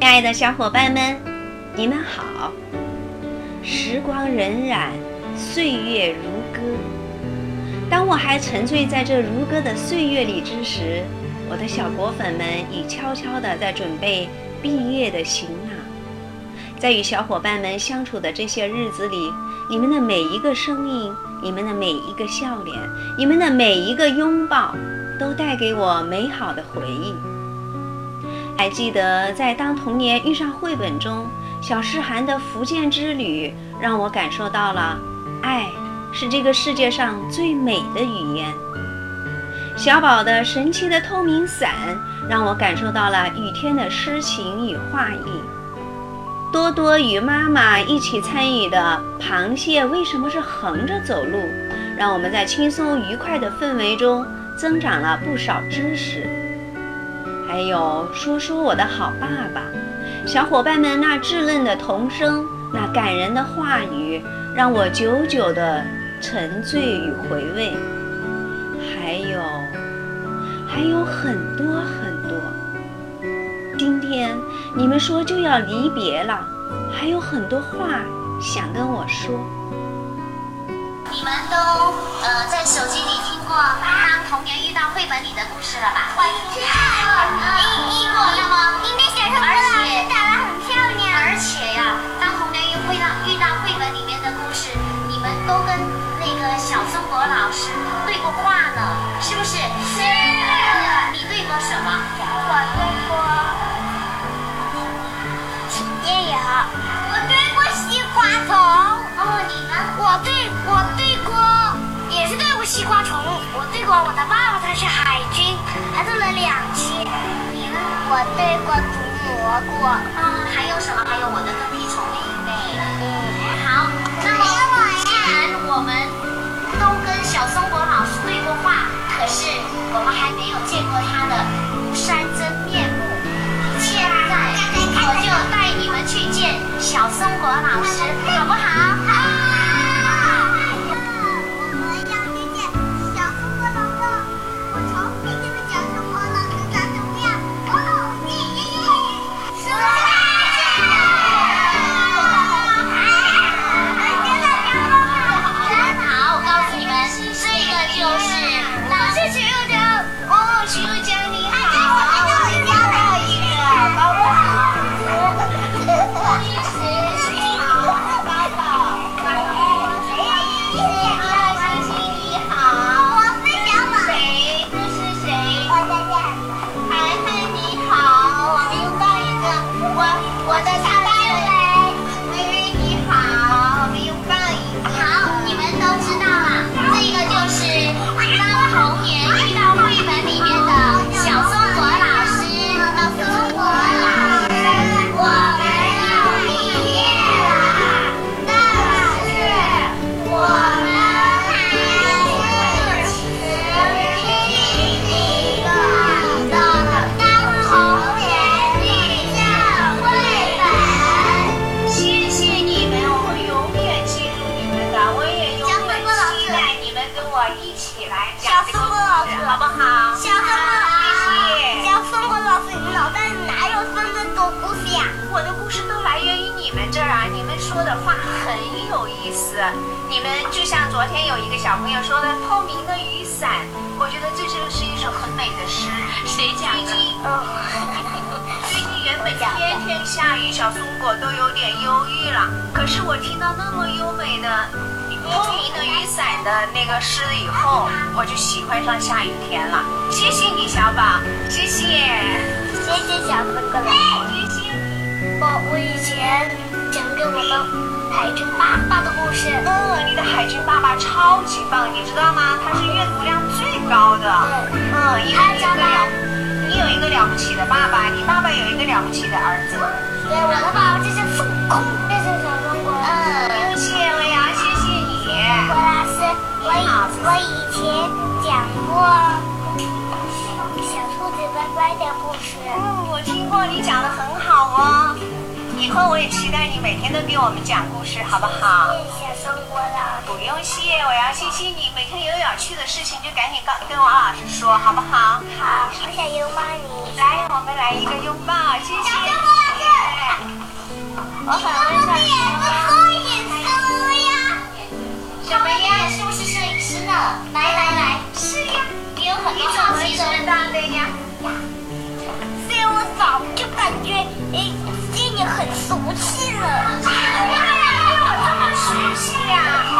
亲爱的小伙伴们，你们好！时光荏苒，岁月如歌。当我还沉醉在这如歌的岁月里之时，我的小果粉们已悄悄地在准备毕业的行囊。在与小伙伴们相处的这些日子里，你们的每一个声音，你们的每一个笑脸，你们的每一个拥抱，都带给我美好的回忆。还记得在《当童年遇上绘本》中，小诗涵的福建之旅，让我感受到了爱是这个世界上最美的语言。小宝的神奇的透明伞，让我感受到了雨天的诗情与画意。多多与妈妈一起参与的《螃蟹为什么是横着走路》，让我们在轻松愉快的氛围中增长了不少知识。还有说说我的好爸爸，小伙伴们那稚嫩的童声，那感人的话语，让我久久的沉醉与回味。还有，还有很多很多。今天你们说就要离别了，还有很多话想跟我说。你们都呃在手机里听过《当童年遇到绘本》里的故事了吧？听过，那么应该小时候老师长得很漂亮。而且呀，《当童年遇会到遇到绘本》里面的故事，你们都跟那个小松果老师对过话呢，是不是？西瓜虫。我对过我的爸爸，他是海军，还做了两期。你呢？我对过毒蘑菇。啊，还有什么？还有我的跟屁虫妹妹。嗯。好，那么既然我们都跟小松果老师对过话，可是我们还没有见过他的庐山真面目。现在我就带你们去见小松果老师，好不好？有意思。你们就像昨天有一个小朋友说的“透明的雨伞”，我觉得这就是一首很美的诗。谁讲的？最近原本天天下雨，小松果都有点忧郁了。可是我听到那么优美的“透明的雨伞”的那个诗以后，我就喜欢上下雨天了。谢谢你，小宝，谢谢。谢谢小松果老师。我我以前讲给我的海军爸爸的故事。嗯，你的海军爸爸超级棒，你知道吗？他是阅读量最高的。对嗯，因为你有个了，你有一个了不起的爸爸，你爸爸有一个了不起的儿子。对，我的爸爸就是孙悟空，谢谢小松果老师。嗯，谢谢我呀，谢谢你。郭老师，我以我以前讲过小兔子乖乖的故事。嗯，我听过你讲的很好哦。以后我也期待你每天都给我们讲故事，好不好？谢谢小松果老师。不用谢，我要谢谢你。每天有有趣的事情就赶紧告跟王老师说，好不好？好，我想拥抱你。来，我们来一个拥抱，谢谢。我访你很熟悉了。这么俗气呀？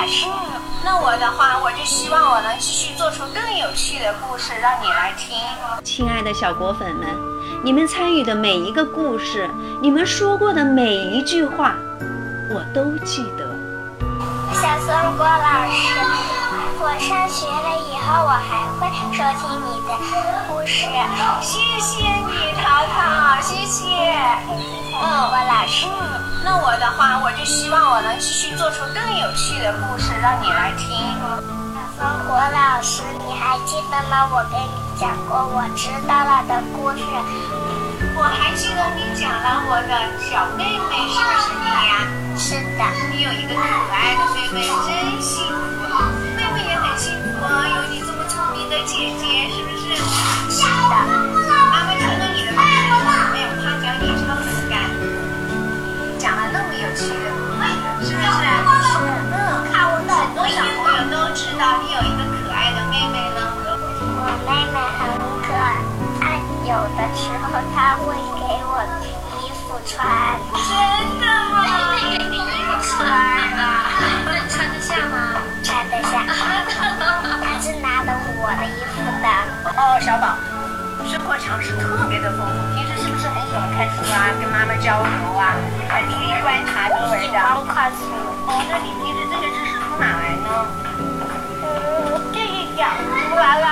我老师。那我的话，我就希望我能继续做出更有趣的故事，让你来听。亲爱的小果粉们，你们参与的每一个故事，你们说过的每一句话，我都记得。小松果老师，我上学了以后，我还会收听你的故事。谢谢你，谢谢。嗯，我老师。那我的话，我就希望我能继续做出更有趣的故事，让你来听。小松果老师，你还记得吗？我跟你讲过我知道了的故事。我还记得你讲了我的小妹妹，是不是你呀？是的。你有一个可爱的妹妹，的时候他会给我衣服穿。真的吗？给你衣服穿了，那你穿得下吗？穿得下，他是拿的我的衣服的。哦，小宝，生活常识特别的丰富，平时是不是很喜欢看书啊，跟妈妈交流啊，很注意观察周围的？喜欢看书。哦，那你平时这些知识从哪来呢？嗯，自己讲出来了。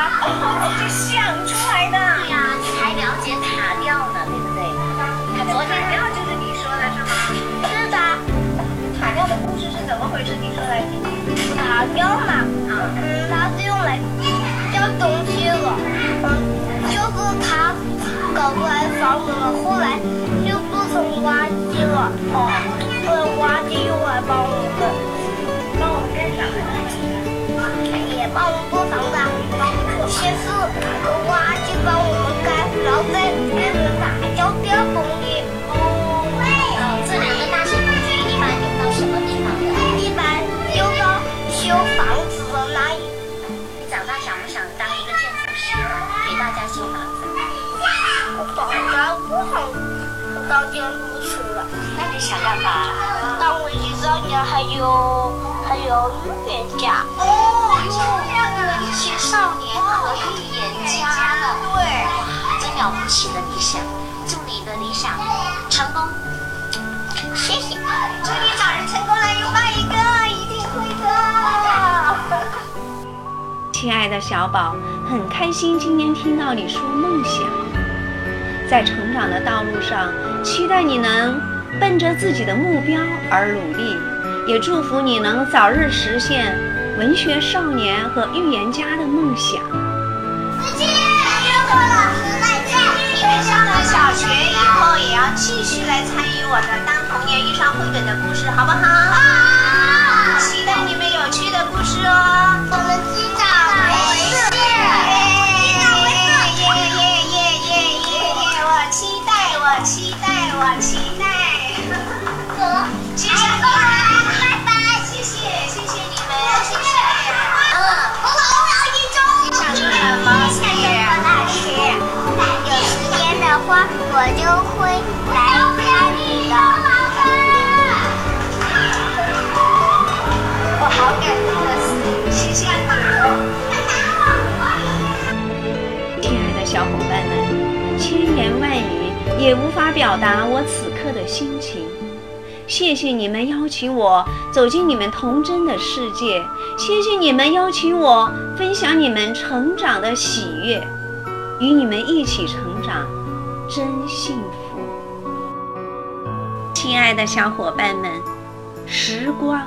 就想出来的。听。塔吊嘛，嗯，它是用来吊东西的，嗯，就是它搞出来房子了，后来就做成挖机了，哦，对，挖机用来帮我们，帮我们干啥？也帮我们做房子啊，先是挖机帮我们宝我长大不想当建筑师了，那你想干嘛？当维修商家还有还有预言家。哦，这样啊，青少年和预言家了。对。哇，真了不起的理想，祝你的理想成功。谢谢。祝你找人成功了，拥抱一个，一定会的。亲爱的小宝，很开心今天听到你说梦想，在成长的道路上，期待你能奔着自己的目标而努力，也祝福你能早日实现文学少年和预言家的梦想。再见，月光老师再见。你们上了小学以后，也要继续来参与我的《当童年遇上绘本》的故事，好不好？啊！期待你们有趣的故事哦。我们机长期。待和支持拜拜谢谢谢谢你们。谢谢嗯我我我一周你想做什谢谢老师有时间的话我就会来。也无法表达我此刻的心情。谢谢你们邀请我走进你们童真的世界，谢谢你们邀请我分享你们成长的喜悦，与你们一起成长，真幸福。亲爱的小伙伴们，时光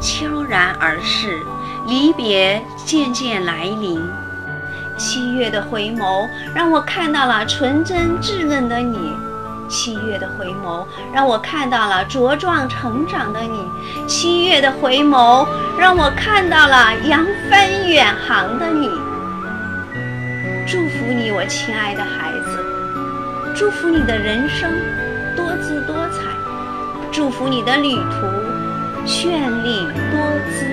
悄然而逝，离别渐渐来临。七月的回眸，让我看到了纯真稚嫩的你；七月的回眸，让我看到了茁壮成长的你；七月的回眸，让我看到了扬帆远航的你。祝福你，我亲爱的孩子；祝福你的人生多姿多彩；祝福你的旅途绚丽多姿